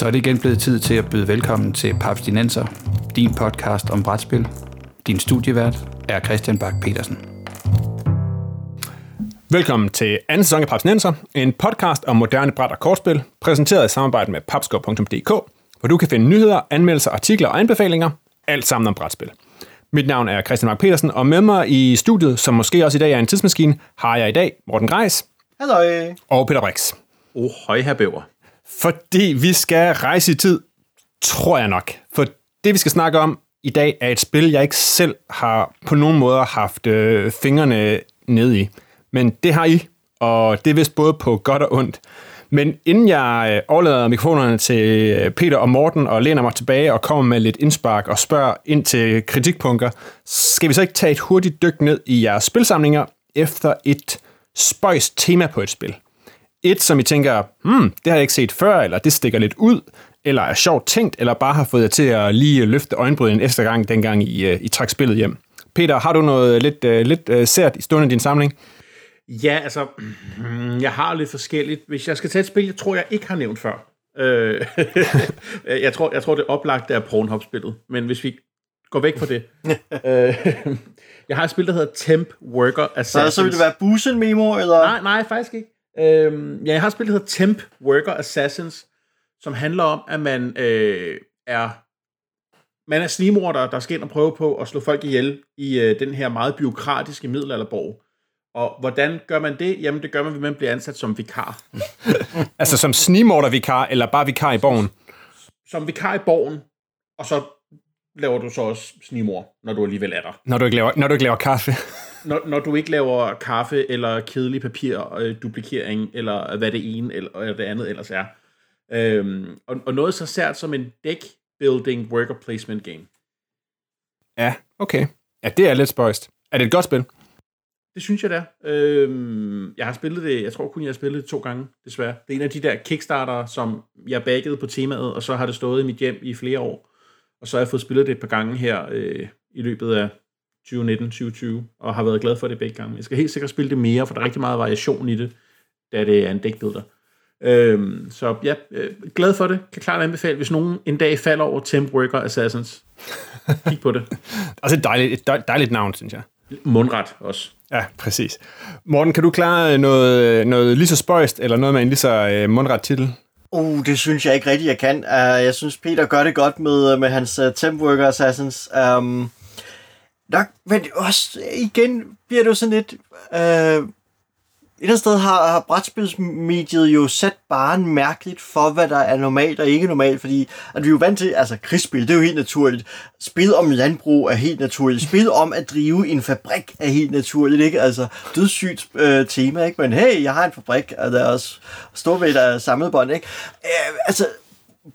Så er det igen blevet tid til at byde velkommen til Papstinenser, din podcast om brætspil. Din studievært er Christian Bak petersen Velkommen til anden sæson af Papstinenser, en podcast om moderne bræt- og kortspil, præsenteret i samarbejde med papskov.dk, hvor du kan finde nyheder, anmeldelser, artikler og anbefalinger, alt sammen om brætspil. Mit navn er Christian Mark Petersen, og med mig i studiet, som måske også i dag er en tidsmaskine, har jeg i dag Morten Greis Hallo. og Peter Brix. Oh, høj her bæver. Fordi vi skal rejse i tid, tror jeg nok. For det, vi skal snakke om i dag, er et spil, jeg ikke selv har på nogen måde haft øh, fingrene ned i. Men det har I, og det er vist både på godt og ondt. Men inden jeg øh, overlader mikrofonerne til øh, Peter og Morten og læner mig tilbage og kommer med lidt indspark og spørger ind til kritikpunkter, skal vi så ikke tage et hurtigt dyk ned i jeres spilsamlinger efter et spøjs tema på et spil? Et, som I tænker, hmm, det har jeg ikke set før, eller det stikker lidt ud, eller er sjovt tænkt, eller bare har fået jer til at lige løfte øjenbrynen en ekstra gang, dengang I, øh, I træk spillet hjem. Peter, har du noget lidt, uh, lidt sært i stående i din samling? Ja, altså, mm, jeg har lidt forskelligt. Hvis jeg skal tage et spil, jeg tror, jeg ikke har nævnt før. Øh, jeg, tror, jeg tror, det oplagte er Pornhub-spillet. Men hvis vi går væk fra det. øh, jeg har et spil, der hedder Temp Worker Assassins. Så, så vil det være Busen Memo, eller? Nej, nej, faktisk ikke. Øh, ja, jeg har et spil, der hedder Temp Worker Assassins, som handler om, at man øh, er man er snimorder, der skal ind og prøve på at slå folk ihjel i øh, den her meget byråkratiske middelalderborg. Og hvordan gør man det? Jamen, det gør man, ved at man bliver ansat som vikar. altså som snimorder-vikar, eller bare vikar i borgen? Som vikar i borgen, og så laver du så også snimor, når du alligevel er der. Når du ikke laver, når du ikke laver kaffe? Når, når du ikke laver kaffe, eller kedelig papir, øh, duplikering, eller hvad det ene eller det andet ellers er. Øhm, og, og noget så sært som en deck building worker placement game. Ja, okay. Ja, det er lidt spøjst. Er det et godt spil? Det synes jeg, det er. Øhm, jeg har spillet det, jeg tror kun, jeg har spillet det to gange, desværre. Det er en af de der Kickstarter, som jeg baggede på temaet, og så har det stået i mit hjem i flere år. Og så har jeg fået spillet det et par gange her øh, i løbet af 2019-2020, og har været glad for det begge gange. Jeg skal helt sikkert spille det mere, for der er rigtig meget variation i det, da det er en deckbuilder. Øhm, så ja, øh, glad for det. Kan klart anbefale, hvis nogen en dag falder over Temp Worker Assassins. Kig på det. altså et dejligt, et dejligt navn, synes jeg. Mundret også. Ja, præcis. Morten, kan du klare noget, noget lige så spøjst, eller noget med en lige så uh, mundret titel? Uh, det synes jeg ikke rigtigt, jeg kan. Uh, jeg synes, Peter gør det godt med, med hans uh, Temp Worker Assassins. Um, nok, men også øh, igen bliver det jo sådan lidt... Øh, et eller andet sted har, har brætspilsmediet jo sat baren mærkeligt for, hvad der er normalt og ikke normalt, fordi at vi er jo vant til, altså krigsspil, det er jo helt naturligt. Spil om landbrug er helt naturligt. Spil om at drive en fabrik er helt naturligt, ikke? Altså, dødssygt øh, tema, ikke? Men hey, jeg har en fabrik, og der er også storvæld af samlebånd, ikke? Øh, altså,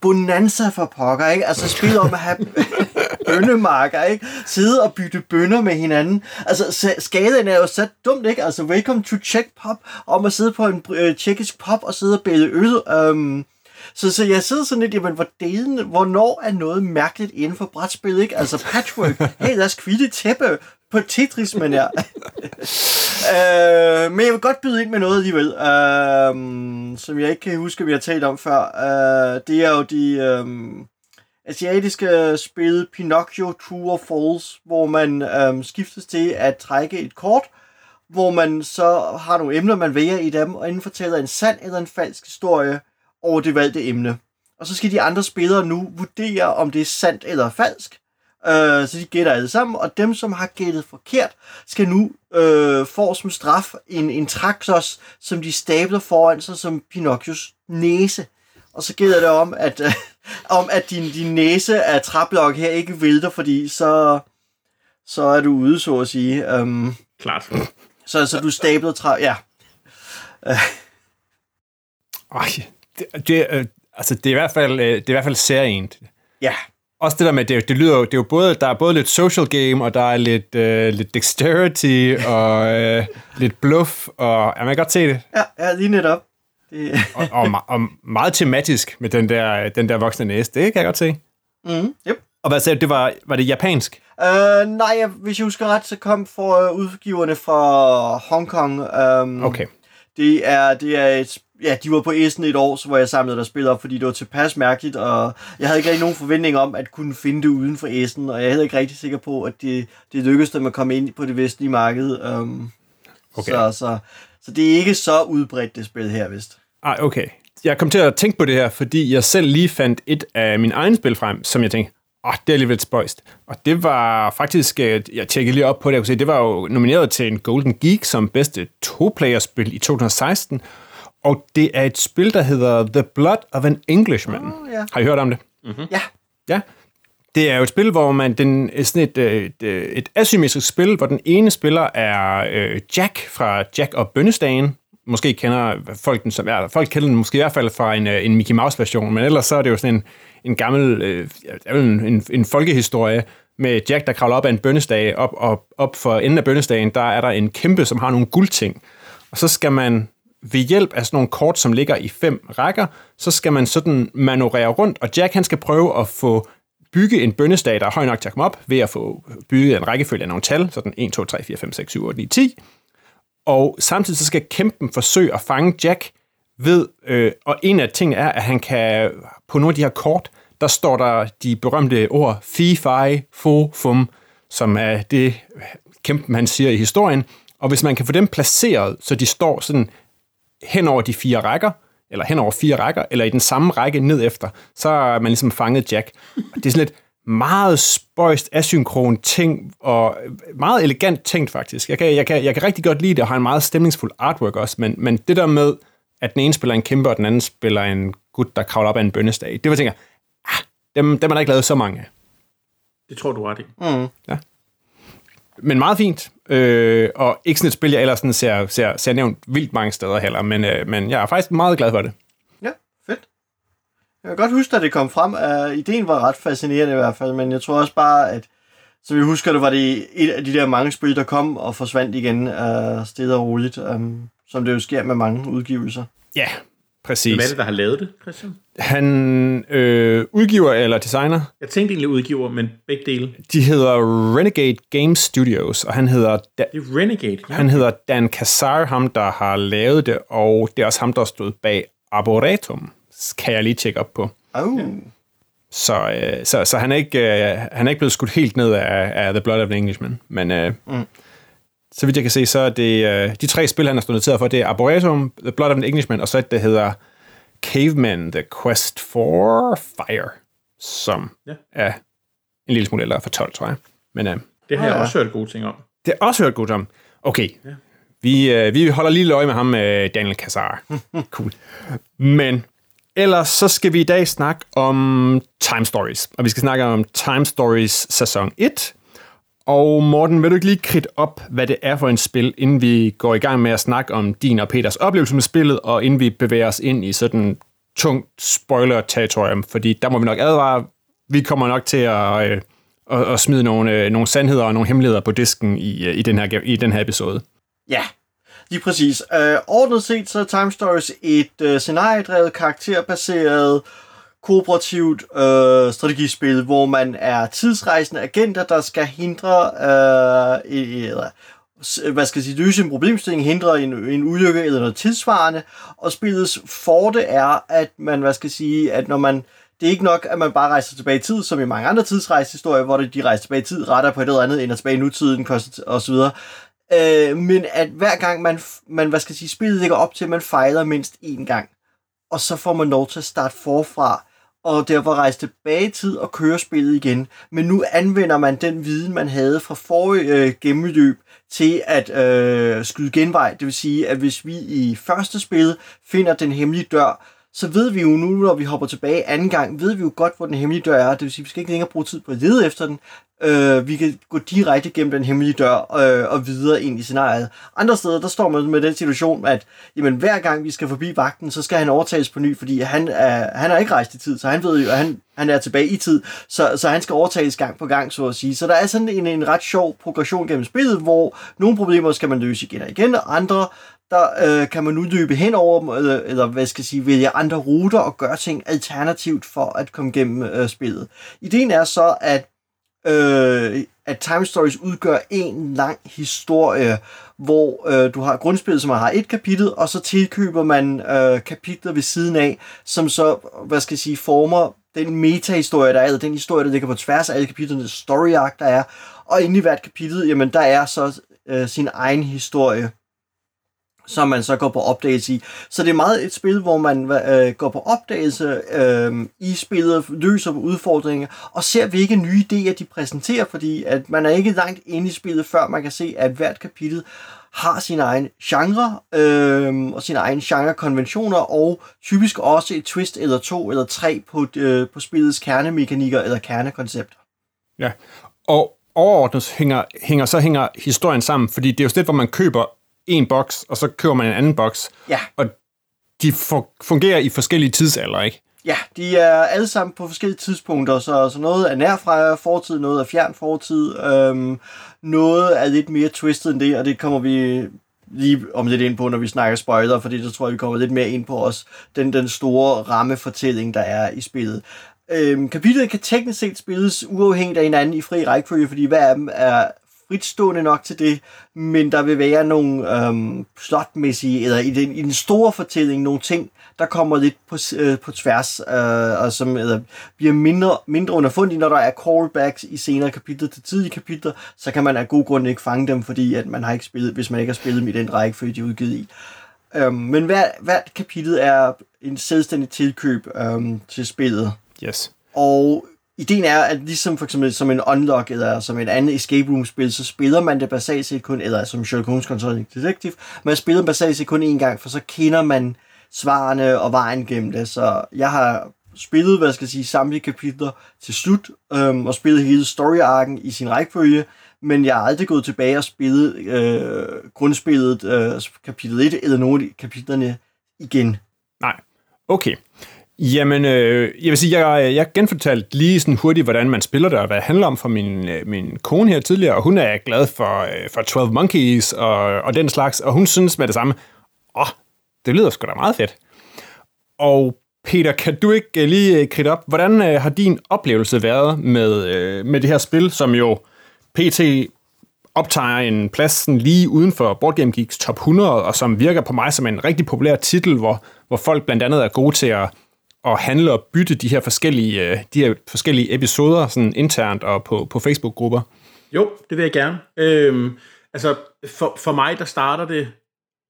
bonanza for pokker, ikke? Altså spil om at have bønnemarker, ikke? Sidde og bytte bønder med hinanden. Altså skalaen er jo sat dumt, ikke? Altså welcome to Czech Pop, om at sidde på en øh, tjekkisk pop og sidde og bæde øl. Um, så, så jeg sidder sådan lidt, jamen, hvor delen, hvornår er noget mærkeligt inden for brætspil, ikke? Altså patchwork, hey, lad os kvitte tæppe på Tetris, men ja. øh, men jeg vil godt byde ind med noget alligevel, øh, som jeg ikke kan huske, vi har talt om før. Øh, det er jo de øh, asiatiske spil Pinocchio True or False, hvor man øhm, skiftes til at trække et kort, hvor man så har nogle emner, man vælger i dem, og inden fortæller en sand eller en falsk historie over det valgte emne. Og så skal de andre spillere nu vurdere, om det er sandt eller falsk. Øh, så de gætter alle sammen, og dem, som har gættet forkert, skal nu øh, få som straf en, en traksos, som de stabler foran sig som Pinocchios næse. Og så gælder det om, at, øh, om, at din, din næse af træblok her ikke vælter, fordi så, så er du ude, så at sige. Um, Klart. Så, så du stabler træ... Ja. Øh. Ej, det, det, øh, altså, det er i hvert fald, øh, det er i hvert fald særligt. Ja. Også det der med, det, det lyder det er jo både, der er både lidt social game, og der er lidt, øh, lidt dexterity, og øh, lidt bluff, og ja, man kan godt se det. Ja, ja lige netop. Og, og, og, meget tematisk med den der, den der voksne næse, det kan jeg godt se. Mm, yep. Og hvad sagde du, det var, var det japansk? Uh, nej, hvis jeg husker ret, så kom for uh, udgiverne fra Hongkong. Um, okay. Det er, det er et ja, de var på S'en et år, så var jeg samlet der spil op, fordi det var tilpas mærkeligt, og jeg havde ikke rigtig nogen forventning om at kunne finde det uden for S'en, og jeg er heller ikke rigtig sikker på, at det, det lykkedes dem at komme ind på det vestlige marked. Um, okay. så, så, så det er ikke så udbredt, det spil her, vist. Ej, okay. Jeg kom til at tænke på det her, fordi jeg selv lige fandt et af mine egne spil frem, som jeg tænkte, åh, oh, det er alligevel spøjst. Og det var faktisk, øh, jeg tjekkede lige op på det, jeg kunne se, det var jo nomineret til en Golden Geek som bedste to-player-spil i 2016, og det er et spil, der hedder The Blood of an Englishman. Oh, ja. Har I hørt om det? Mm-hmm. Ja. Ja. Det er jo et spil, hvor man den er sådan et, øh, et, øh, et asymmetrisk spil, hvor den ene spiller er øh, Jack fra Jack og Bønnestagen. Måske kender folk den som er, folk kender den måske i hvert fald fra en, øh, en Mickey Mouse version, men ellers så er det jo sådan en, en gammel, øh, en, en, en folkehistorie med Jack, der kravler op af en bønnestage. Op, op, op for enden af bønnestagen, der er der en kæmpe, som har nogle guldting. Og så skal man ved hjælp af sådan nogle kort, som ligger i fem rækker, så skal man sådan manøvrere rundt, og Jack han skal prøve at få bygge en bønnestage, der er høj nok til at komme op, ved at få bygget en rækkefølge af nogle tal, sådan 1, 2, 3, 4, 5, 6, 7, 8, 9, 10. Og samtidig så skal kæmpen forsøge at fange Jack ved, øh, og en af tingene er, at han kan, på nogle af de her kort, der står der de berømte ord fi, fi, fo, fum, som er det kæmpen, han siger i historien. Og hvis man kan få dem placeret, så de står sådan hen over de fire rækker, eller hen over fire rækker, eller i den samme række ned efter, så er man ligesom fanget Jack. Det er sådan lidt meget spøjst, asynkron ting, og meget elegant tænkt faktisk. Jeg kan, jeg kan, jeg kan rigtig godt lide det, og har en meget stemningsfuld artwork også, men, men det der med, at den ene spiller en kæmpe, og den anden spiller en gut, der kravler op ad en bønnestage, det var, tænker, ah, dem, dem er der ikke lavet så mange af. Det tror du ret i. Mm. Ja. Men meget fint. Øh, og ikke sådan et spil, jeg ellers sådan ser, ser, ser nævnt vildt mange steder heller, men, øh, men jeg er faktisk meget glad for det. Jeg kan godt huske, at det kom frem. Uh, ideen var ret fascinerende i hvert fald, men jeg tror også bare, at som jeg husker det, var det et af de der mange spil, der kom og forsvandt igen uh, stedet og roligt, um, som det jo sker med mange udgivelser. Ja, præcis. Hvem er det, der har lavet det, Christian? Han øh, udgiver eller designer. Jeg tænkte egentlig udgiver, men begge dele. De hedder Renegade Game Studios, og han hedder... Da- Det er Renegade, ja. han hedder Dan Kassar, ham der har lavet det, og det er også ham, der stod bag Arboretum. Kan jeg lige tjekke op på. Oh. Så, øh, så, så han, er ikke, øh, han er ikke blevet skudt helt ned af, af The Blood of an Englishman. Men øh, Mm. så vidt jeg kan se, så er det øh, de tre spil, han har stået noteret for, det er Arboretum, The Blood of an Englishman, og så et, der hedder Caveman, The Quest for Fire, som Ja. er en lille smule ældre for 12, tror jeg. Men øh, Det har jeg Ja. også hørt gode ting om. det er også hørt godt om. Okay, Ja. vi, øh, vi holder lige øje med ham, øh, Daniel Kassar. cool. Men ellers så skal vi i dag snakke om Time Stories. Og vi skal snakke om Time Stories sæson 1. Og Morten, vil du ikke lige kridte op, hvad det er for en spil, inden vi går i gang med at snakke om din og Peters oplevelse med spillet, og inden vi bevæger os ind i sådan tungt spoiler-territorium, fordi der må vi nok advare, vi kommer nok til at, øh, at, at smide nogle, øh, nogle sandheder og nogle hemmeligheder på disken i, øh, i, den, her, i den her episode. Ja, lige præcis. Uh, ordnet set så er Time Stories et uh, scenariedrevet, karakterbaseret, kooperativt uh, strategispil, hvor man er tidsrejsende agenter, der skal hindre, uh, eller, hvad skal jeg sige, løse en problemstilling, hindre en, en ulykke eller noget tilsvarende, og spillets forte er, at man, hvad skal jeg sige, at når man det er ikke nok, at man bare rejser tilbage i tid, som i mange andre tidsrejsehistorier, hvor de rejser tilbage i tid, retter på et eller andet, ender tilbage i nutiden, og så videre. Øh, men at hver gang man, man, hvad skal jeg sige, spillet ligger op til, at man fejler mindst én gang. Og så får man lov til at starte forfra, og derfor rejse tilbage i tid og køre spillet igen. Men nu anvender man den viden, man havde fra forrige øh, gennemløb, til at øh, skyde genvej. Det vil sige, at hvis vi i første spil finder den hemmelige dør, så ved vi jo nu, når vi hopper tilbage anden gang, ved vi jo godt, hvor den hemmelige dør er. Det vil sige, at vi skal ikke længere bruge tid på at lede efter den. Øh, vi kan gå direkte gennem den hemmelige dør øh, og videre ind i scenariet. Andre steder, der står man med den situation, at jamen, hver gang vi skal forbi vagten, så skal han overtages på ny, fordi han er, han er ikke rejst i tid, så han ved jo, at han, han er tilbage i tid, så, så han skal overtages gang på gang, så at sige. Så der er sådan en, en ret sjov progression gennem spillet, hvor nogle problemer skal man løse igen og igen, og andre, der øh, kan man nu løbe hen over dem, eller, eller hvad skal jeg sige, vælge andre ruter og gøre ting alternativt for at komme gennem øh, spillet. Ideen er så, at øh, at Time Stories udgør en lang historie, hvor øh, du har grundspillet, som har et kapitel, og så tilkøber man øh, kapitler ved siden af, som så, hvad skal jeg sige, former den metahistorie, der er, eller den historie, der ligger på tværs af alle kapitlerne, story arc, der er, og inde i hvert kapitel, jamen der er så øh, sin egen historie som man så går på opdagelse i. Så det er meget et spil, hvor man øh, går på opdagelse øh, i spillet, løser udfordringer, og ser hvilke nye idéer de præsenterer, fordi at man er ikke langt inde i spillet, før man kan se, at hvert kapitel har sin egen genre øh, og sine egen genrekonventioner, og typisk også et twist eller to eller tre på, øh, på spillets kernemekanikker eller kernekoncepter. Ja, og overordnet hænger, hænger, så hænger historien sammen, fordi det er jo stedet, hvor man køber en boks, og så køber man en anden boks. Ja. Og de fungerer i forskellige tidsalder, ikke? Ja, de er alle sammen på forskellige tidspunkter, så, så noget er nær fra fortid, noget er fjern fortid, øhm, noget er lidt mere twistet end det, og det kommer vi lige om lidt ind på, når vi snakker spoiler, fordi så tror jeg, vi kommer lidt mere ind på os, den, den store rammefortælling, der er i spillet. Øhm, kapitlet kan teknisk set spilles uafhængigt af hinanden i fri rækkefølge, fordi hver af dem er fritstående nok til det, men der vil være nogle øhm, slotmæssige, eller i den, i den store fortælling, nogle ting, der kommer lidt på, øh, på tværs, øh, og som eller, bliver mindre, mindre underfundige, når der er callbacks i senere kapitler til tidlige kapitler, så kan man af god grund ikke fange dem, fordi at man har ikke spillet, hvis man ikke har spillet dem i den rækkefølge, de er udgivet i. Øhm, men hver, hvert kapitel er en selvstændig tilkøb øhm, til spillet. Yes. Og ideen er, at ligesom for eksempel som en unlock eller som et andet escape room spil, så spiller man det basalt set kun, eller som Sherlock Holmes Controlling Detective, man spiller basalt set kun én gang, for så kender man svarene og vejen gennem det. Så jeg har spillet, hvad skal jeg sige, samtlige kapitler til slut, øhm, og spillet hele story-arken i sin rækkefølge, men jeg har aldrig gået tilbage og spillet øh, grundspillet øh, kapitel 1 eller nogle af kapitlerne igen. Nej. Okay. Jamen, øh, jeg vil sige, jeg, jeg genfortalte lige sådan hurtigt, hvordan man spiller det, og hvad det handler om for min, øh, min kone her tidligere, og hun er glad for, øh, for 12 Monkeys og, og den slags, og hun synes med det samme, åh, oh, det lyder sgu da meget fedt. Og Peter, kan du ikke øh, lige øh, kridte op, hvordan øh, har din oplevelse været med, øh, med det her spil, som jo PT optager en plads sådan lige uden for Board Game Geeks top 100, og som virker på mig som en rigtig populær titel, hvor, hvor folk blandt andet er gode til at at handle og bytte de her forskellige, øh, de her forskellige episoder sådan internt og på, på Facebook-grupper? Jo, det vil jeg gerne. Øhm, altså, for, for mig, der starter det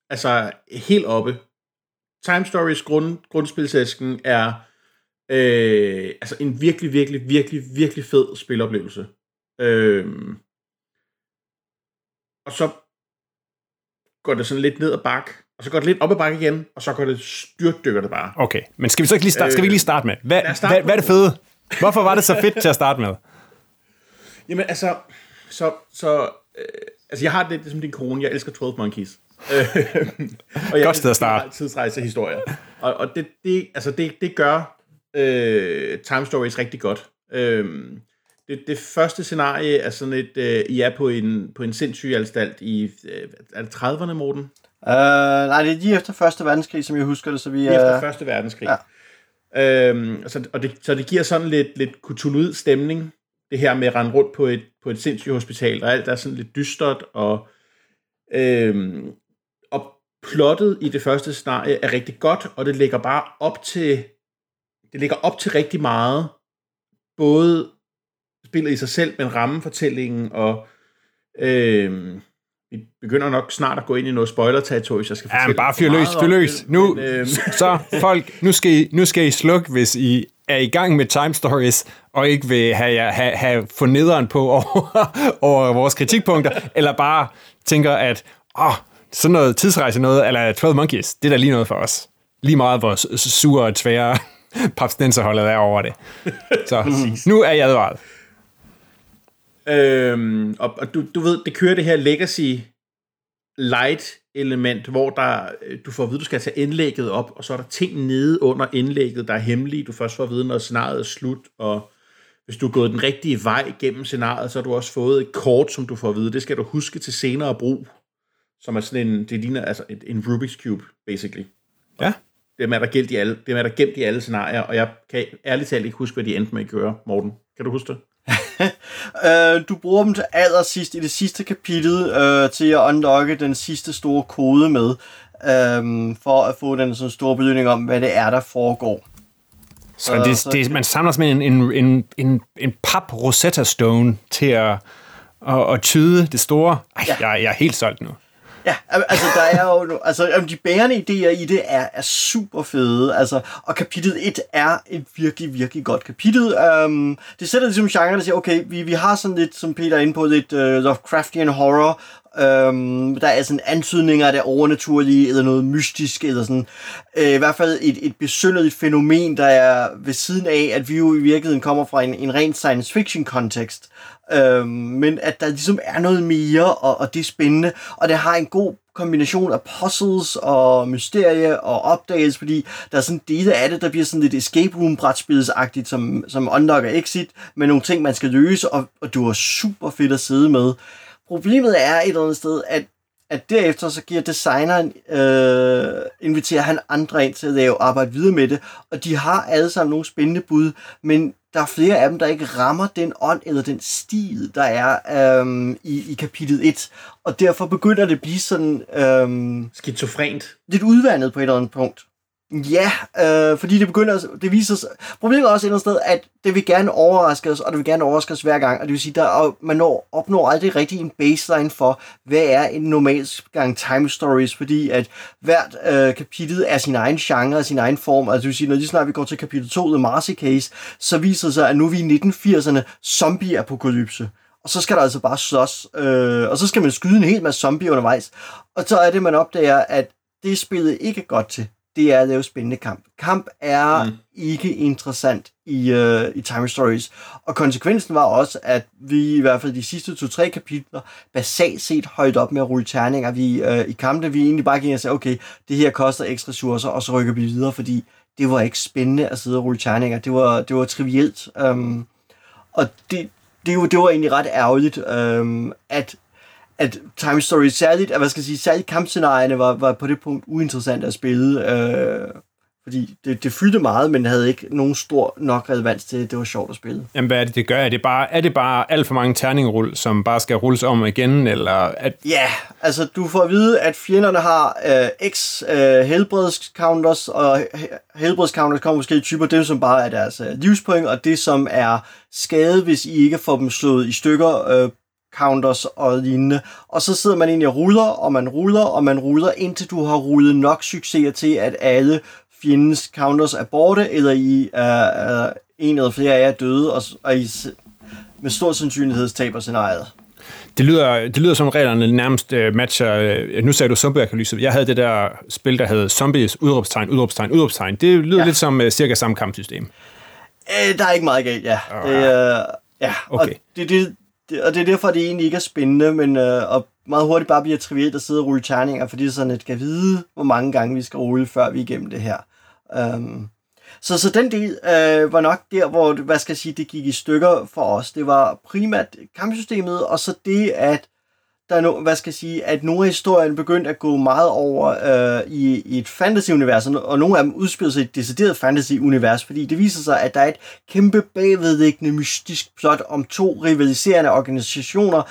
altså helt oppe. Time Stories grund, grundspilsæsken er øh, altså en virkelig, virkelig, virkelig, virkelig fed spiloplevelse. Øhm, og så går det sådan lidt ned ad bak, og så går det lidt op ad bakke igen, og så går det styrtdykker det bare. Okay, men skal vi så ikke lige starte, skal vi ikke lige starte med? Hvad, starte hvad, hvad er det fede? Hvorfor var det så fedt til at starte med? Jamen altså, så, så øh, altså jeg har det, det som din kone, jeg elsker 12 Monkeys. og jeg Godt sted at starte. Tidsrejsehistorier. Og, og det, det, altså det, det gør øh, Time Stories rigtig godt. Øh, det, det første scenarie er sådan et, øh, I er på en, på en sindssyg anstalt i, øh, er det 30'erne, Morten? Uh, nej, det er lige efter Første Verdenskrig, som jeg husker det, så vi er... Lige efter Første Verdenskrig. Ja. Øhm, så, og det, så det giver sådan lidt, lidt Cthulhu stemning, det her med at rende rundt på et, på et sindssygt hospital, og alt er sådan lidt dystert, og, øhm, og plottet i det første scenarie er rigtig godt, og det ligger bare op til, det ligger op til rigtig meget, både spillet i sig selv, men rammefortællingen, og øhm, vi begynder nok snart at gå ind i noget spoiler-territorie, så jeg skal fortælle Ja, bare fyr løs, fyr løs. Nu, men, øh... så folk, nu skal, I, nu skal I slukke, hvis I er i gang med Time Stories, og ikke vil have, have, have fornederen på over, over vores kritikpunkter, eller bare tænker, at åh, sådan noget tidsrejse noget, eller 12 Monkeys, det er da lige noget for os. Lige meget, hvor sure og tvære papstenserholdet er over det. Så nu er jeg advaret. Øhm, og, og du, du ved, det kører det her legacy light element, hvor der, øh, du får at vide, du skal tage indlægget op, og så er der ting nede under indlægget, der er hemmelige. Du først får at vide, når scenariet er slut, og hvis du er gået den rigtige vej gennem scenariet, så har du også fået et kort, som du får at vide. Det skal du huske til senere brug, som er sådan en, det ligner altså en Rubik's Cube, basically. Ja. Det er der gemt i alle, det er der gemt i alle scenarier, og jeg kan ærligt talt ikke huske, hvad de endte med at gøre, Morten. Kan du huske det? øh, du bruger dem til allersidst i det sidste kapitel øh, til at unlocke den sidste store kode med, øh, for at få den sådan store belønning om, hvad det er, der foregår. Så det, så- det, man samler simpelthen en, en, en, en, en pap Rosetta Stone til at, at, at tyde det store. Ej, Ja. jeg, jeg er helt solgt nu. Ja, altså der er jo, altså jamen, de bærende idéer i det er, er super fede, altså, og kapitel 1 er et virkelig, virkelig godt kapitel. Um, det sætter ligesom genre, der siger, okay, vi, vi har sådan lidt, som Peter er inde på, lidt uh, Lovecraftian horror, Um, der er sådan antydninger af det overnaturlige, eller noget mystisk, eller sådan. Uh, I hvert fald et, et besynderligt fænomen, der er ved siden af, at vi jo i virkeligheden kommer fra en, en ren science fiction kontekst øh, men at der ligesom er noget mere, og, og det er spændende, og det har en god kombination af puzzles og mysterie og opdagelse, fordi der er sådan dele af det, der bliver sådan lidt escape room brætspilsagtigt, som, som unlocker exit, med nogle ting, man skal løse, og, og det var super fedt at sidde med. Problemet er et eller andet sted, at at derefter så giver designeren, øh, inviterer han andre ind til at lave arbejde videre med det, og de har alle sammen nogle spændende bud, men der er flere af dem, der ikke rammer den ånd eller den stil, der er øh, i, i kapitel 1, og derfor begynder det at blive sådan øh, Skizofrent. lidt udvandet på et eller andet punkt. Ja, øh, fordi det begynder, det viser sig, problemet er også et eller andet sted, at det vil gerne overraske os, og det vil gerne overraske os hver gang, og det vil sige, der er, man når, opnår aldrig rigtig en baseline for, hvad er en normal gang time stories, fordi at hvert øh, kapitel er sin egen genre og sin egen form, altså det vil sige, når lige snart vi går til kapitel 2, The Marcy Case, så viser det sig, at nu er vi i 1980'erne zombie-apokalypse. Og så skal der altså bare slås, øh, og så skal man skyde en hel masse zombie undervejs. Og så er det, man opdager, at det spillet ikke er godt til, det er at lave spændende kamp. Kamp er mm. ikke interessant i, øh, i Time Stories. Og konsekvensen var også, at vi i hvert fald de sidste to-tre kapitler basalt set holdt op med at rulle terninger. Vi, øh, I kampene vi egentlig bare gik og sagde, okay, det her koster ekstra ressourcer, og så rykker vi videre, fordi det var ikke spændende at sidde og rulle terninger. Det var, det var trivielt. Um, og det, det, var, det var egentlig ret ærgerligt, um, at at Time Story særligt, at hvad skal jeg sige, særligt kampscenarierne var, var på det punkt uinteressant at spille, øh, fordi det, det fyldte meget, men havde ikke nogen stor nok relevans til, at det var sjovt at spille. Jamen, hvad er det, det gør? Er det bare, er det bare alt for mange terningerull, som bare skal rulles om igen, eller at, Ja, altså du får at vide, at fjenderne har øh, x øh, helbredscounters, og he- helbredscounters kommer måske i typer, det som bare er deres øh, livspoint, og det som er skade, hvis I ikke får dem slået i stykker, øh, counters og lignende. Og så sidder man egentlig og ruller, og man ruller, og man ruller, indtil du har rullet nok succeser til, at alle fjendens counters er borte, eller I er, øh, en eller flere af jer er døde, og, og I med stor sandsynlighed taber scenariet. det lyder, det lyder som reglerne nærmest uh, matcher, uh, nu sagde du zombie Jeg havde det der spil, der hed Zombies, udråbstegn, udråbstegn, udråbstegn. Det lyder ja. Lidt som uh, cirka samme kampsystem. Øh, der er ikke meget galt, ja. Det, øh, ja, Okay. og det, det, det, og det er derfor, det egentlig ikke er spændende, men øh, og meget hurtigt bare bliver trivielt at sidde og rulle terninger, fordi det er sådan, at kan vide, hvor mange gange vi skal rulle, før vi er igennem det her. Um, så, så den del øh, var nok der, hvor hvad skal jeg sige, det gik i stykker for os. Det var primært kampsystemet, og så det, at der nu, hvad skal jeg sige, at nogle af historierne begyndte at gå meget over øh, i, i et fantasy-univers, og og nogle af dem udspiller sig i et decideret fantasy-univers, fordi det viser sig, at der er et kæmpe bagvedliggende mystisk plot om to rivaliserende organisationer,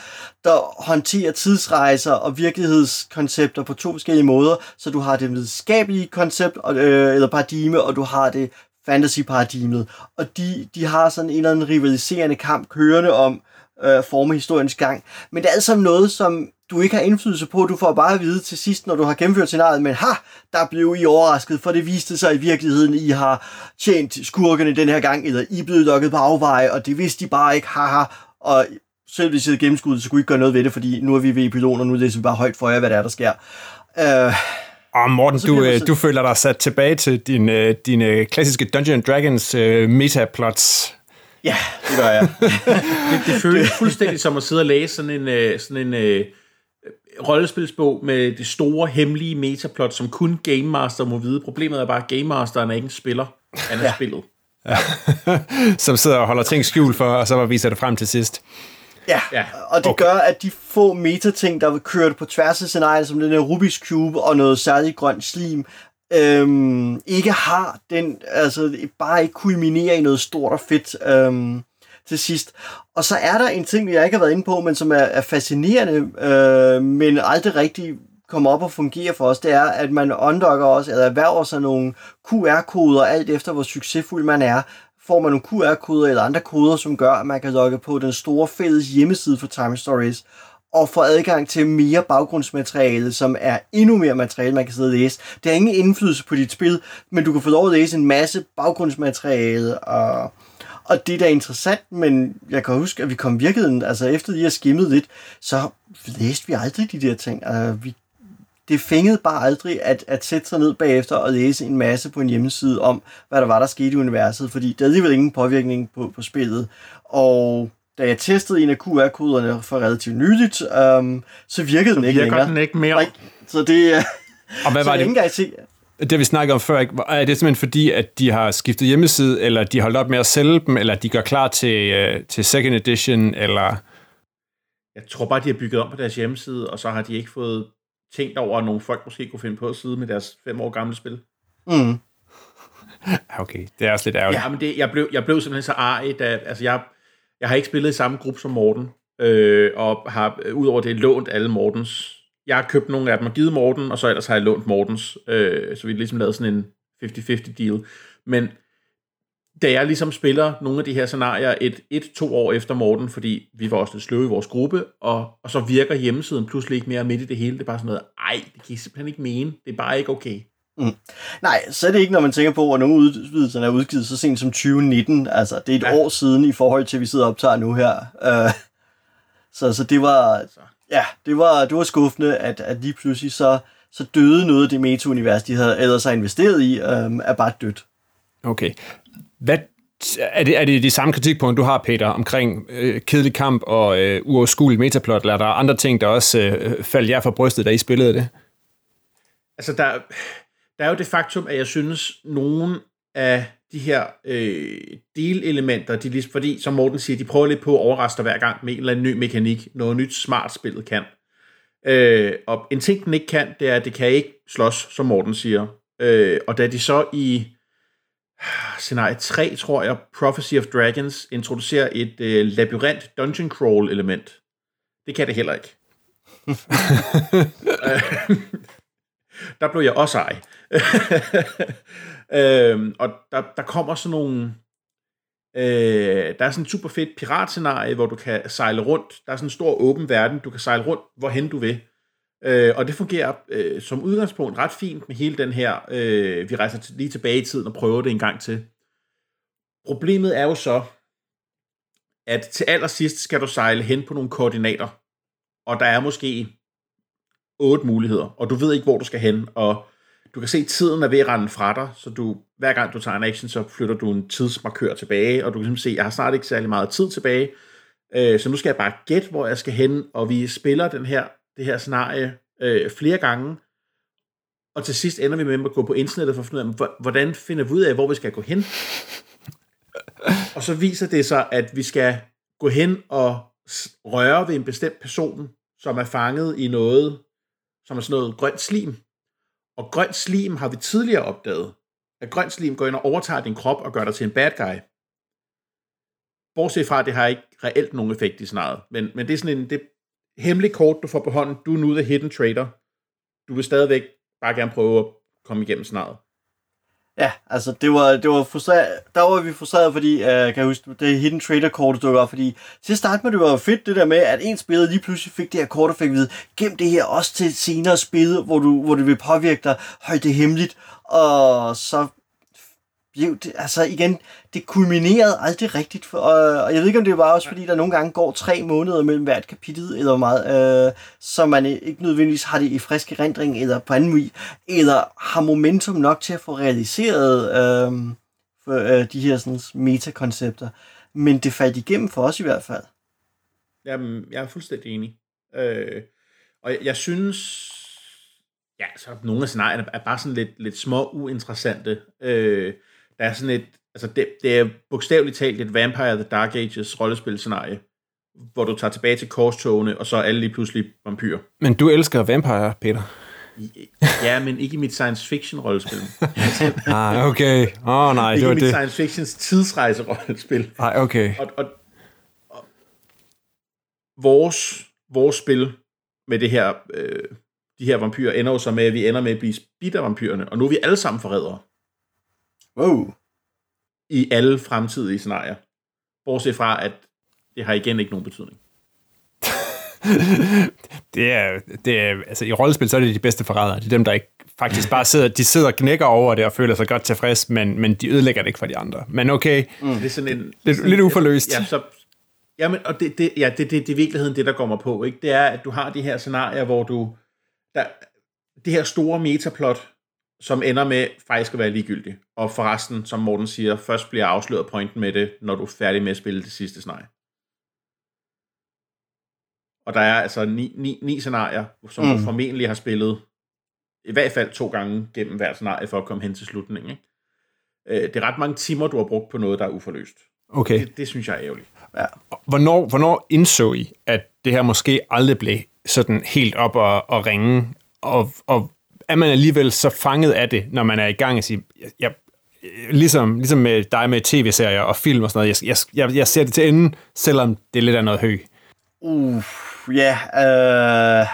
der håndterer tidsrejser og virkelighedskoncepter på to forskellige måder, så du har det videnskabelige koncept, og, øh, eller paradigme, og du har det fantasy-paradigmet, og de, de har sådan en eller anden rivaliserende kamp kørende om, øh, forme historiens gang. Men det er alt sammen noget, som du ikke har indflydelse på. Du får bare at vide til sidst, når du har gennemført scenariet, men ha, der blev I overrasket, for det viste sig i virkeligheden, I har tjent skurkene den her gang, eller I blev lukket på afveje, og det vidste de bare ikke, haha. Og selv hvis I havde gennemskuddet, så kunne I ikke gøre noget ved det, fordi nu er vi ved i piloten, og nu læser vi bare højt for jer, hvad der er, der sker. Øh, Og Morten, du, øh, du føler dig sat tilbage til dine, dine klassiske Dungeon Dragons øh, metaplots. Ja, det gør jeg. Det føles fuldstændig som at sidde og læse sådan en, øh, sådan en øh, rollespilsbog med det store, hemmelige metaplot, som kun Game Master må vide. Problemet er bare, at Game Masteren er ikke en spiller. Han er ja. spillet. som sidder og holder ting skjult for, og så viser det frem til sidst. Ja, Ja. ja. og det okay. gør, at de få metating, der vil køre på tværs af scenariet, som den her Rubik's Cube og noget særligt grønt slim, øhm, ikke har den, altså bare ikke kulminerer i noget stort og fedt. Øhm, til sidst. Og så er der en ting, jeg ikke har været inde på, men som er, er fascinerende, øh, men aldrig rigtig kommer op og fungerer for os, det er, at man undocker også, eller erhverver sig nogle QR-koder, alt efter hvor succesfuld man er, får man nogle QR-koder eller andre koder, som gør, at man kan logge på den store fælles hjemmeside for Time Stories, og få adgang til mere baggrundsmateriale, som er endnu mere materiale, man kan sidde og læse. Det har ingen indflydelse på dit spil, men du kan få lov at læse en masse baggrundsmateriale, og, og det der er da interessant, men jeg kan huske, at vi kom virkeligheden, altså efter de har skimmet lidt, så læste vi aldrig de der ting. Uh, vi det fængede bare aldrig at, at sætte sig ned bagefter og læse en masse på en hjemmeside om, hvad der var, der skete i universet, fordi der er alligevel ingen påvirkning på, på spillet. Og da jeg testede en af QR-koderne for relativt nyligt, um, så virkede så den ikke længere. den ikke mere. så det Og hvad var det? Se. Det vi snakkede om før, ikke? er det simpelthen fordi, at de har skiftet hjemmeside, eller de har holdt op med at sælge dem, eller de gør klar til, uh, til second edition, eller... Jeg tror bare, de har bygget om på deres hjemmeside, og så har de ikke fået tænkt over, at nogle folk måske kunne finde på at sidde med deres fem år gamle spil. Mm. Okay, det er også lidt ærgerligt. Ja, men det, jeg, blev, jeg blev simpelthen så arg, da, altså jeg, jeg har ikke spillet i samme gruppe som Morten, øh, og har øh, udover det lånt alle Mortens. Jeg har købt nogle af dem og givet Morten, og så ellers har jeg lånt Mortens, øh, så vi har ligesom lavet sådan en 50-50 deal. Men da jeg ligesom spiller nogle af de her scenarier et, et, to år efter Morten, fordi vi var også lidt sløve i vores gruppe, og, og så virker hjemmesiden pludselig ikke mere midt i det hele. Det er bare sådan noget, ej, det kan I simpelthen ikke mene. Det er bare ikke okay. Mm. Nej, så er det ikke, når man tænker på, at nogle udvidelser er udgivet så sent som 2019. Altså, det er et ja. år siden i forhold til, at vi sidder og optager nu her. Uh, så, så det var, ja, det var, det var skuffende, at, at lige pludselig så, så døde noget af det meta-univers, de havde ellers har investeret i, um, er bare dødt. Okay. Hvad, er, det, er det de samme kritikpunkter, du har, Peter, omkring øh, kedelig kamp og øh, uoverskuelig metaplot, eller er der andre ting, der også øh, faldt jer for brystet, da I spillede det? Altså, der, der er jo det faktum, at jeg synes, nogen af de her øh, delelementer, de ligesom, fordi, som Morten siger, de prøver lidt på at overraske hver gang med en eller anden ny mekanik, noget nyt smart spillet kan. Øh, og en ting, den ikke kan, det er, at det kan ikke slås, som Morten siger. Øh, og da de så i scenarie 3, tror jeg, Prophecy of Dragons, introducerer et øh, labyrint dungeon crawl element. Det kan det heller ikke. der blev jeg også ej. øhm, og der, der kommer sådan nogle... Øh, der er sådan en super fedt piratscenarie, hvor du kan sejle rundt. Der er sådan en stor åben verden. Du kan sejle rundt, hvorhen du vil. Øh, og det fungerer øh, som udgangspunkt ret fint med hele den her, øh, vi rejser lige tilbage i tiden og prøver det en gang til. Problemet er jo så, at til allersidst skal du sejle hen på nogle koordinater, og der er måske otte muligheder, og du ved ikke, hvor du skal hen, og du kan se, at tiden er ved at rende fra dig, så du, hver gang du tager en action, så flytter du en tidsmarkør tilbage, og du kan simpelthen se, at jeg har snart ikke særlig meget tid tilbage, øh, så nu skal jeg bare gætte, hvor jeg skal hen, og vi spiller den her det her scenarie øh, flere gange, og til sidst ender vi med at gå på internettet for at finde ud af, hvordan finder vi ud af, hvor vi skal gå hen? og så viser det sig, at vi skal gå hen og røre ved en bestemt person, som er fanget i noget, som er sådan noget grønt slim. Og grønt slim har vi tidligere opdaget, at grønt slim går ind og overtager din krop og gør dig til en bad guy. Bortset fra, at det har ikke reelt nogen effekt i scenariet. Men, men det er sådan en, det, hemmelig kort, du får på hånden. Du er nu the hidden trader. Du vil stadigvæk bare gerne prøve at komme igennem snart. Ja, altså det var, det var frustreret, der var vi frustreret, fordi, uh, kan jeg huske, det hidden trader kort dukker op, fordi til at starte med, det var fedt det der med, at en spiller lige pludselig fik det her kort og fik at vide, gem det her også til senere spil, hvor du, hvor det vil påvirke dig, høj det hemmeligt, og så blev det, altså igen, det kulminerede aldrig rigtigt, for, og, og jeg ved ikke, om det var også, fordi der nogle gange går tre måneder mellem hvert kapitel, eller meget, øh, så man ikke nødvendigvis har det i frisk erindring, eller på anden vis, eller har momentum nok til at få realiseret øh, for, øh, de her sådan, metakoncepter. Men det faldt igennem for os i hvert fald. Jamen, jeg er fuldstændig enig. Øh, og jeg, jeg synes, ja, så nogle af scenarierne er bare sådan lidt, lidt små uinteressante. Øh, der er sådan et, altså det, det er bogstaveligt talt et Vampire the Dark Ages rollespilscenarie, hvor du tager tilbage til korstogene, og så er alle lige pludselig vampyrer. Men du elsker Vampire, Peter. Ja, men ikke i mit science fiction rollespil. ah, okay. Åh oh, nej, ikke det var i mit det. science fictions tidsrejse rollespil. Nej, okay. Og, og vores, vores spil med det her, øh, de her vampyrer ender jo så med, at vi ender med at blive spidt af vampyrerne, og nu er vi alle sammen forrædere Wow. i alle fremtidige scenarier. Bortset fra, at det har igen ikke nogen betydning. Det er, det er, altså i rollespil, så er det de bedste forrædere. Det er dem, der ikke faktisk bare sidder, de sidder og knækker over det og føler sig godt tilfreds, men, men de ødelægger det ikke for de andre. Men okay, Mm. Det er sådan en... lidt, sådan, lidt uforløst. Ja, så, jamen, og det, det, ja, det, det, det er virkeligheden det, der går mig på. Ikke? Det er, at du har de her scenarier, hvor du... Der, det her store metaplot, som ender med faktisk at være ligegyldigt. Og forresten, som Morten siger, først bliver afsløret pointen med det, når du er færdig med at spille det sidste scenarie. Og der er altså ni, ni, ni scenarier, som mm. du formentlig har spillet i hvert fald to gange gennem hver scenarie for at komme hen til slutningen. Ikke? Øh, Det er ret mange timer, du har brugt på noget, der er uforløst. Okay. Det, det synes jeg er ærgerligt. Hvornår, hvornår indså I, at det her måske aldrig blev sådan helt op og, og ringe? Og, og er man alligevel så fanget af det, når man er i gang og siger, jeg, jeg, ligesom, ligesom med dig med tv-serier og film og sådan noget, jeg, jeg, jeg, ser det til enden, selvom det er lidt af noget hø. Uh, ja, øh,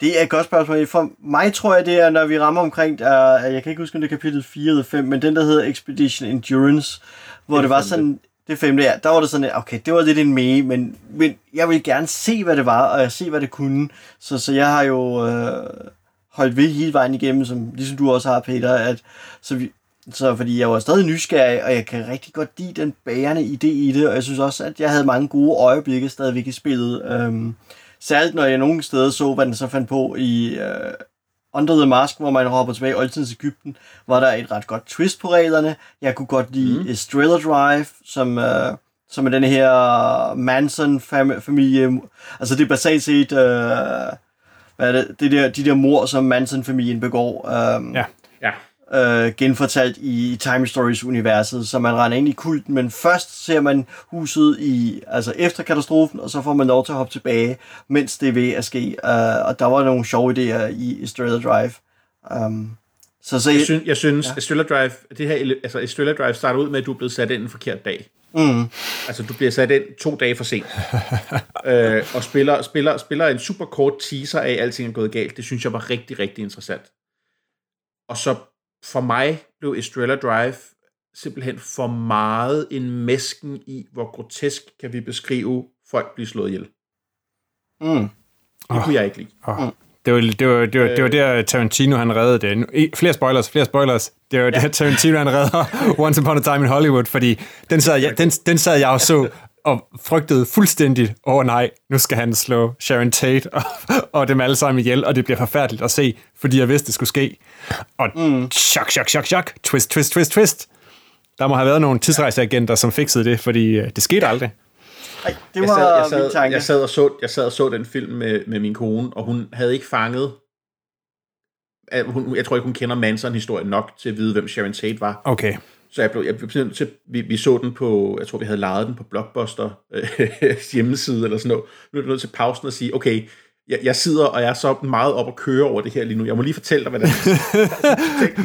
det er et godt spørgsmål. For mig tror jeg, det er, når vi rammer omkring, uh, jeg kan ikke huske, om det er kapitel 4 eller 5, men den, der hedder Expedition Endurance, hvor det, det var femte. sådan, det femte, ja, der var det sådan, okay, det var lidt en mage, men, men jeg ville gerne se, hvad det var, og jeg se, hvad det kunne. Så, så jeg har jo øh, holdt ved hele vejen igennem, som, ligesom du også har, Peter, at, så, vi, så fordi jeg var stadig nysgerrig, og jeg kan rigtig godt lide den bærende idé i det, og jeg synes også, at jeg havde mange gode øjeblikke stadigvæk i spillet. Øhm, særligt når jeg nogle steder så, hvad den så fandt på i øh, Under the Mask, hvor man hopper tilbage i oldtidens Ægypten, var der et ret godt twist på reglerne. Jeg kunne godt lide mm. Estrella Drive, som, øh, som er den her Manson-familie. Altså det er basalt set, øh, hvad er det, det der, de der mor, som Manson-familien begår. Øh, Ja. Ja, øh, genfortalt i Time Stories-universet, så man render ind i kulten, men først ser man huset i, altså efter katastrofen, og så får man lov til at hoppe tilbage, mens det er ved at ske. Uh, og der var nogle sjove idéer i Estrella Drive. Um, så, så jeg, synes, jeg synes, ja. Estrella Drive, det her, altså Estrella Drive starter ud med, at du er blevet sat ind en forkert dag. Mm. Altså, du bliver sat ind to dage for sent. øh, og spiller, spiller, spiller en super kort teaser af, at alting er gået galt. Det synes jeg var rigtig, rigtig interessant. Og så for mig blev Estrella Drive simpelthen for meget en mesken i, hvor grotesk kan vi beskrive folk blive slået ihjel. Mm. Det kunne jeg ikke lide. Oh. Det var, det, var, det, var, det var der Tarantino han reddede det. Flere spoilers, flere spoilers. Det var ja. der Tarantino han redder Once Upon a Time in Hollywood, fordi den sad, jeg, den, den sad jeg og så og frygtede fuldstændigt, åh oh, nej, nu skal han slå Sharon Tate og, og dem alle sammen ihjel, og det bliver forfærdeligt at se, fordi jeg vidste, det skulle ske. Og mm. chok, chok, chok, chok, twist, twist, twist, twist. Der må have været nogle tidsrejseagenter, som fikset det, fordi øh, det skete aldrig. Ej, det Jeg var sad, jeg, min sad, tanke. jeg, sad og så, jeg sad og så den film med, med min kone, og hun havde ikke fanget... at Hun, jeg tror ikke, hun kender Manson-historien nok til at vide, hvem Sharon Tate var. Okay. Så jeg blev, jeg blev til, vi, vi så den på, jeg tror, vi havde lejet den på Blockbuster øh, hjemmeside eller sådan noget. Nu er jeg nødt til pausen og sige, okay, jeg, jeg sidder, og jeg er så meget op at køre over det her lige nu. Jeg må lige fortælle dig, hvad det er.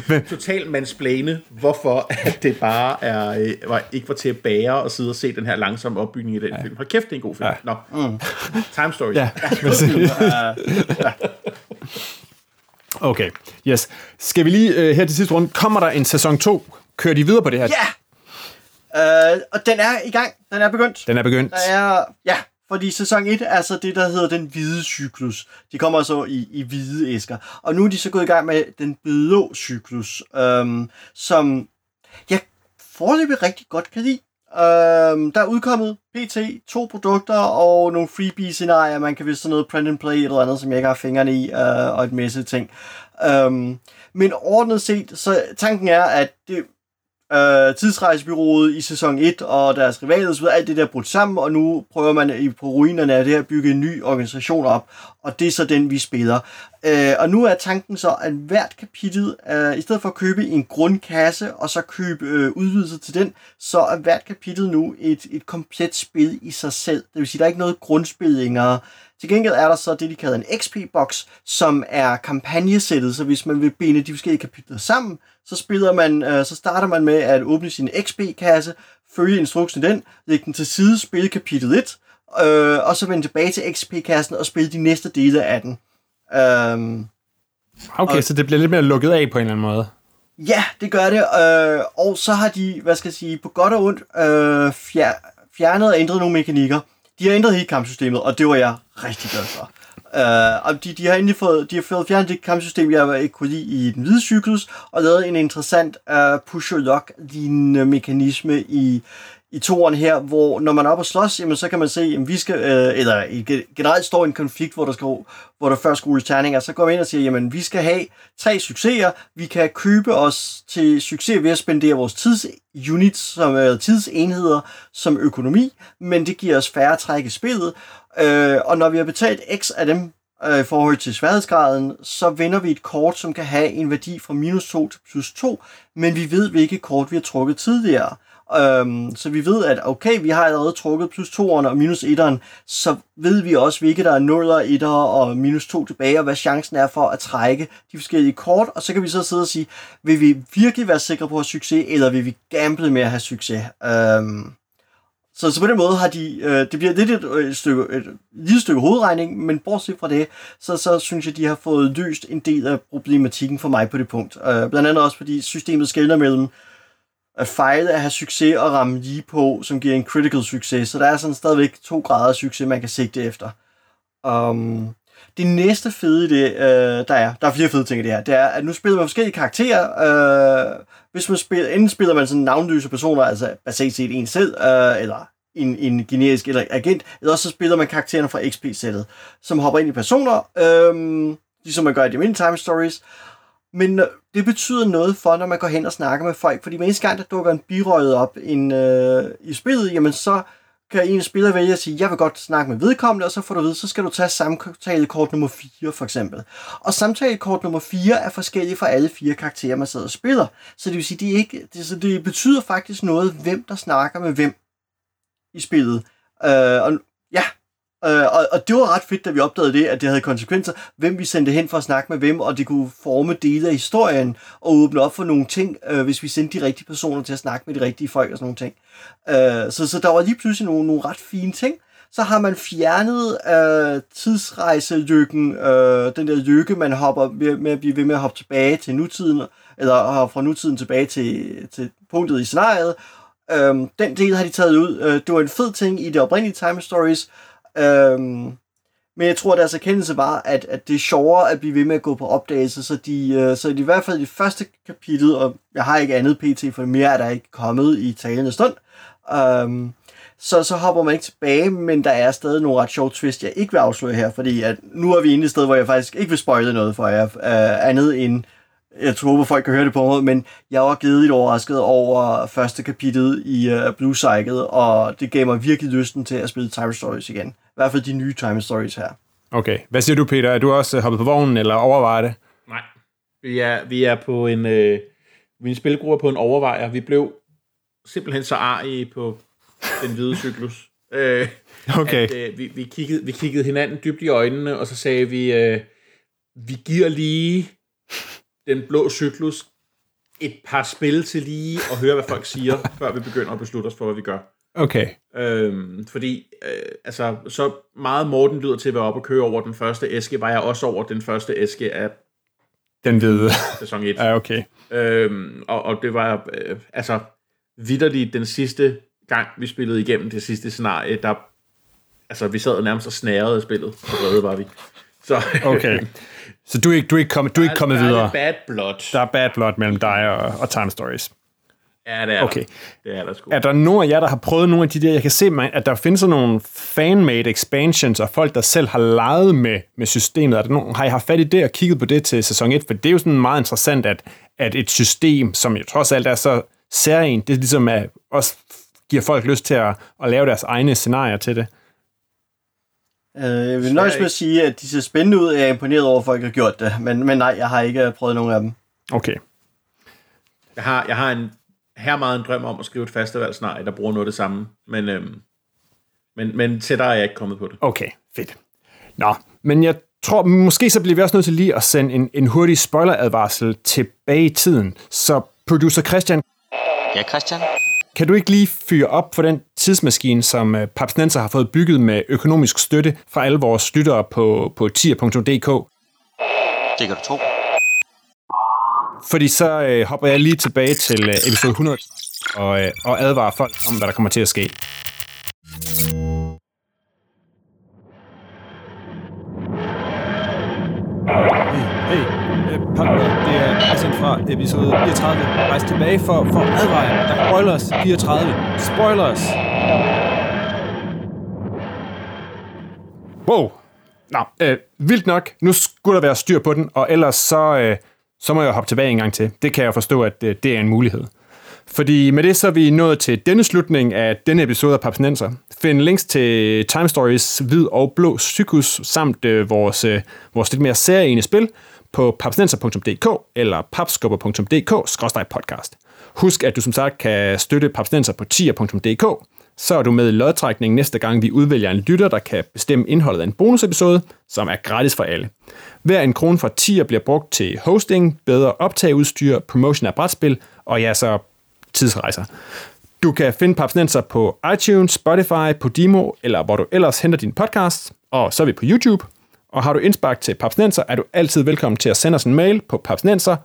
Total, total mansplane, hvorfor at det bare er, øh, var, ikke var til at bære og sidde og se den her langsomme opbygning i den ja. film. Hold kæft, det er en god film. Ja. Nå, mm. Time Stories. Ja. okay, yes. Skal vi lige uh, her til sidste runde, kommer der en sæson 2? Kører de videre på det her? Ja! Øh, og den er i gang. Den er begyndt. Den er begyndt. Der er, ja, fordi sæson 1 er så det, der hedder den hvide cyklus. De kommer så i, i hvide æsker. Og nu er de så gået i gang med den blå cyklus, øhm, som jeg foreløbig rigtig godt kan lide. Øhm, der er udkommet PT to produkter og nogle freebie-scenarier. Man kan vist sådan noget print and play eller andet, som jeg ikke har fingrene i, øh, og et masse ting. Øhm, men ordnet set, så tanken er, at det, øh, tidsrejsebyrået i sæson 1 og deres rivaler osv., alt det der brudt sammen, og nu prøver man i, på ruinerne af det her at bygge en ny organisation op, og det er så den, vi spiller. Øh, og nu er tanken så, at hvert kapitel, øh, i stedet for at købe en grundkasse, og så købe øh, udvidelse til den, så er hvert kapitel nu et, et komplet spil i sig selv. Det vil sige, der er ikke noget grundspil længere. Til gengæld er der så det, de kalder en XP-box, som er kampagnesættet, så hvis man vil binde de forskellige kapitler sammen, så, spiller man, øh, så starter man med at åbne sin XP-kasse, følge instruksen i den, lægge den til side, spille kapitel 1, øh, og så vende tilbage til XP-kassen og spille de næste dele af den. Øhm, Okay, og... så det bliver lidt mere lukket af på en eller anden måde. Ja, det gør det. Øh, og så har de, hvad skal jeg sige, på godt og ondt øh, fjer, fjernet og ændret nogle mekanikker. De har ændret hele kampsystemet, og det var jeg rigtig glad for. Uh, og de, de har endelig fået, de har fået fjernet det kampsystem, jeg ikke kunne lide i den hvide cyklus, og lavet en interessant øh, uh, push-lock-lignende mekanisme i, i toren her, hvor når man er oppe og slås, jamen, så kan man se, at vi skal, øh, eller generelt står en konflikt, hvor der, skal, hvor der først rulles terninger, så går man ind og siger, jamen vi skal have tre succeser, vi kan købe os til succes ved at spendere vores tidsunits, som er tidsenheder, som økonomi, men det giver os færre træk i spillet, øh, og når vi har betalt x af dem, øh, i forhold til sværhedsgraden, så vinder vi et kort, som kan have en værdi fra minus 2 til plus 2, men vi ved, hvilket kort vi har trukket tidligere. Øhm, så vi ved, at okay, vi har allerede trukket plus 2'eren og minus 1'eren, så ved vi også, hvilke der er 0 og 1'er og minus 2 tilbage, og hvad chancen er for at trække de forskellige kort, og så kan vi så sidde og sige, vil vi virkelig være sikre på at have succes, eller vil vi gamble med at have succes? Øhm, så, så på den måde har de, øh, det bliver lidt et, øh, et, stykke, et lille stykke hovedregning, men bortset fra det, så, så synes jeg, de har fået løst en del af problematikken for mig på det punkt. Øh, blandt andet også, fordi systemet skældner mellem at fejle at have succes og ramme lige på, som giver en critical succes. Så der er sådan stadigvæk to grader af succes, man kan sigte efter. Um, det næste fede i det, øh, der er, der er flere fede ting i det her, det er, at nu spiller man forskellige karakterer. Øh, hvis man spiller, enten spiller man sådan navnløse personer, altså basalt set en selv, øh, eller en, en generisk eller agent, eller også så spiller man karaktererne fra XP-sættet, som hopper ind i personer, øh, ligesom man gør i de mindre time stories, men øh, det betyder noget for, når man går hen og snakker med folk, fordi hver eneste gang, der dukker en birøjet op en, øh, i spillet, jamen så kan en spiller vælge at sige, jeg vil godt snakke med vedkommende, og så får du at vide, så skal du tage samtalekort nummer 4 for eksempel. Og samtalekort nummer 4 er forskellige for alle fire karakterer, man sidder og spiller. Så det vil sige, det, ikke, det, så det betyder faktisk noget, hvem der snakker med hvem i spillet. Øh, og ja, Øh, og, og det var ret fedt, da vi opdagede det, at det havde konsekvenser, hvem vi sendte hen for at snakke med hvem, og det kunne forme dele af historien, og åbne op for nogle ting, øh, hvis vi sendte de rigtige personer til at snakke med de rigtige folk og sådan nogle ting. Øh, så, så der var lige pludselig nogle, nogle ret fine ting. Så har man fjernet øh, tidsrejselykken, øh, den der lykke, man hopper med, med at blive ved med at hoppe tilbage til nutiden, eller fra nutiden tilbage til, til punktet i scenariet. Øh, den del har de taget ud. Øh, det var en fed ting i det oprindelige Time Stories, Øhm, men jeg tror, at deres erkendelse var, at, at det er sjovere at blive ved med at gå på opdagelse, så de, øh, så de i hvert fald i første kapitel, og jeg har ikke andet pt, for mere er der ikke kommet i talende stund, øhm, så, så hopper man ikke tilbage, men der er stadig nogle ret sjove twist, jeg ikke vil afsløre her, fordi at nu er vi inde i et sted, hvor jeg faktisk ikke vil spoile noget for jer, øh, andet end jeg tror, at folk kan høre det på mig, men jeg var lidt overrasket over første kapitel i uh, Blue Cycle, og det gav mig virkelig lysten til at spille Time Stories igen. I hvert fald de nye Time Stories her. Okay. Hvad siger du, Peter? Er du også øh, hoppet på vognen, eller overvejer det? Nej. Vi er, vi er på en... Øh, min spilgruppe på en overvejer. Vi blev simpelthen så arige på den hvide cyklus. Øh, okay. At, øh, vi, vi, kiggede, vi kiggede hinanden dybt i øjnene, og så sagde vi, øh, vi giver lige den blå cyklus et par spil til lige at høre, hvad folk siger, før vi begynder at beslutte os for, hvad vi gør. Okay. Øhm, fordi, øh, altså, så meget Morten lyder til at være oppe og køre over den første æske, var jeg også over den første æske af den hvide. Sæson 1. ja, okay. Øhm, og, og det var, øh, altså, vidderligt den sidste gang, vi spillede igennem det sidste scenarie, der, altså, vi sad nærmest og snærede spillet, så vrede var vi. Så, okay. Så du er ikke, du er ikke kommet, du er ikke kommet der videre? Der er bad blood. Der er bad blood mellem dig og, og Time Stories. Ja, det er okay. der. Det er der sgu. Er der nogen af jer, der har prøvet nogle af de der... Jeg kan se, at der findes nogle fan-made expansions, og folk, der selv har leget med, med systemet. Er der nogen, har I haft fat i det og kigget på det til sæson 1? For det er jo sådan meget interessant, at, at et system, som jo trods alt er så særligt, det ligesom er, også giver folk lyst til at, at lave deres egne scenarier til det. Øh, jeg vil nøjes med at sige, at de ser spændende ud, og jeg er imponeret over, at folk har gjort det. Men, men nej, jeg har ikke prøvet nogen af dem. Okay. Jeg har, jeg har en her meget en drøm om at skrive et festivalscenarie, der bruger noget af det samme. Men, øhm, men, men tættere er jeg ikke kommet på det. Okay, fedt. Nå, men jeg tror, måske så bliver vi også nødt til lige at sende en, en hurtig spoileradvarsel tilbage i tiden. Så producer Christian... Ja, Christian? Kan du ikke lige fyre op for den tidsmaskine, som øh, Papsnenser har fået bygget med økonomisk støtte fra alle vores lyttere på, på tier.dk. Det kan du tro. Fordi så øh, hopper jeg lige tilbage til øh, episode 100 og, øh, og advarer folk om, hvad der kommer til at ske. Hey, øh, partner, det er Christian fra episode 34. Rejs tilbage for, for jer. Der er spoilers 34. Spoilers! Wow! Nå, øh, vildt nok. Nu skulle der være styr på den, og ellers så, øh, så må jeg hoppe tilbage en gang til. Det kan jeg forstå, at øh, det er en mulighed. Fordi med det så er vi nået til denne slutning af denne episode af Papsnenser. Find links til Time Stories Hvid og Blå Cyklus samt øh, vores, øh, vores lidt mere særlige spil på papsnenser.dk eller papskubber.dk-podcast. Husk, at du som sagt kan støtte Papsnenser på tier.dk, så er du med i lodtrækningen næste gang, vi udvælger en lytter, der kan bestemme indholdet af en bonusepisode, som er gratis for alle. Hver en krone fra tier bliver brugt til hosting, bedre optageudstyr, promotion af brætspil og ja, så tidsrejser. Du kan finde Papsnenser på iTunes, Spotify, Podimo, eller hvor du ellers henter din podcast, og så er vi på YouTube. Og har du indspark til Papsnenser, er du altid velkommen til at sende os en mail på papsnenser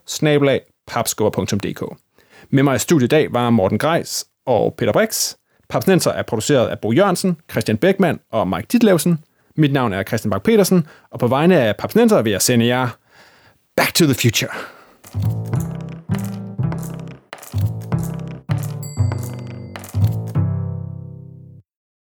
Med mig i studiet i dag var Morten Grejs og Peter Brix. Papsnenser er produceret af Bo Jørgensen, Christian Beckmann og Mike Ditlevsen. Mit navn er Christian Bak petersen og på vegne af Papsnenser vil jeg sende jer Back to the Future.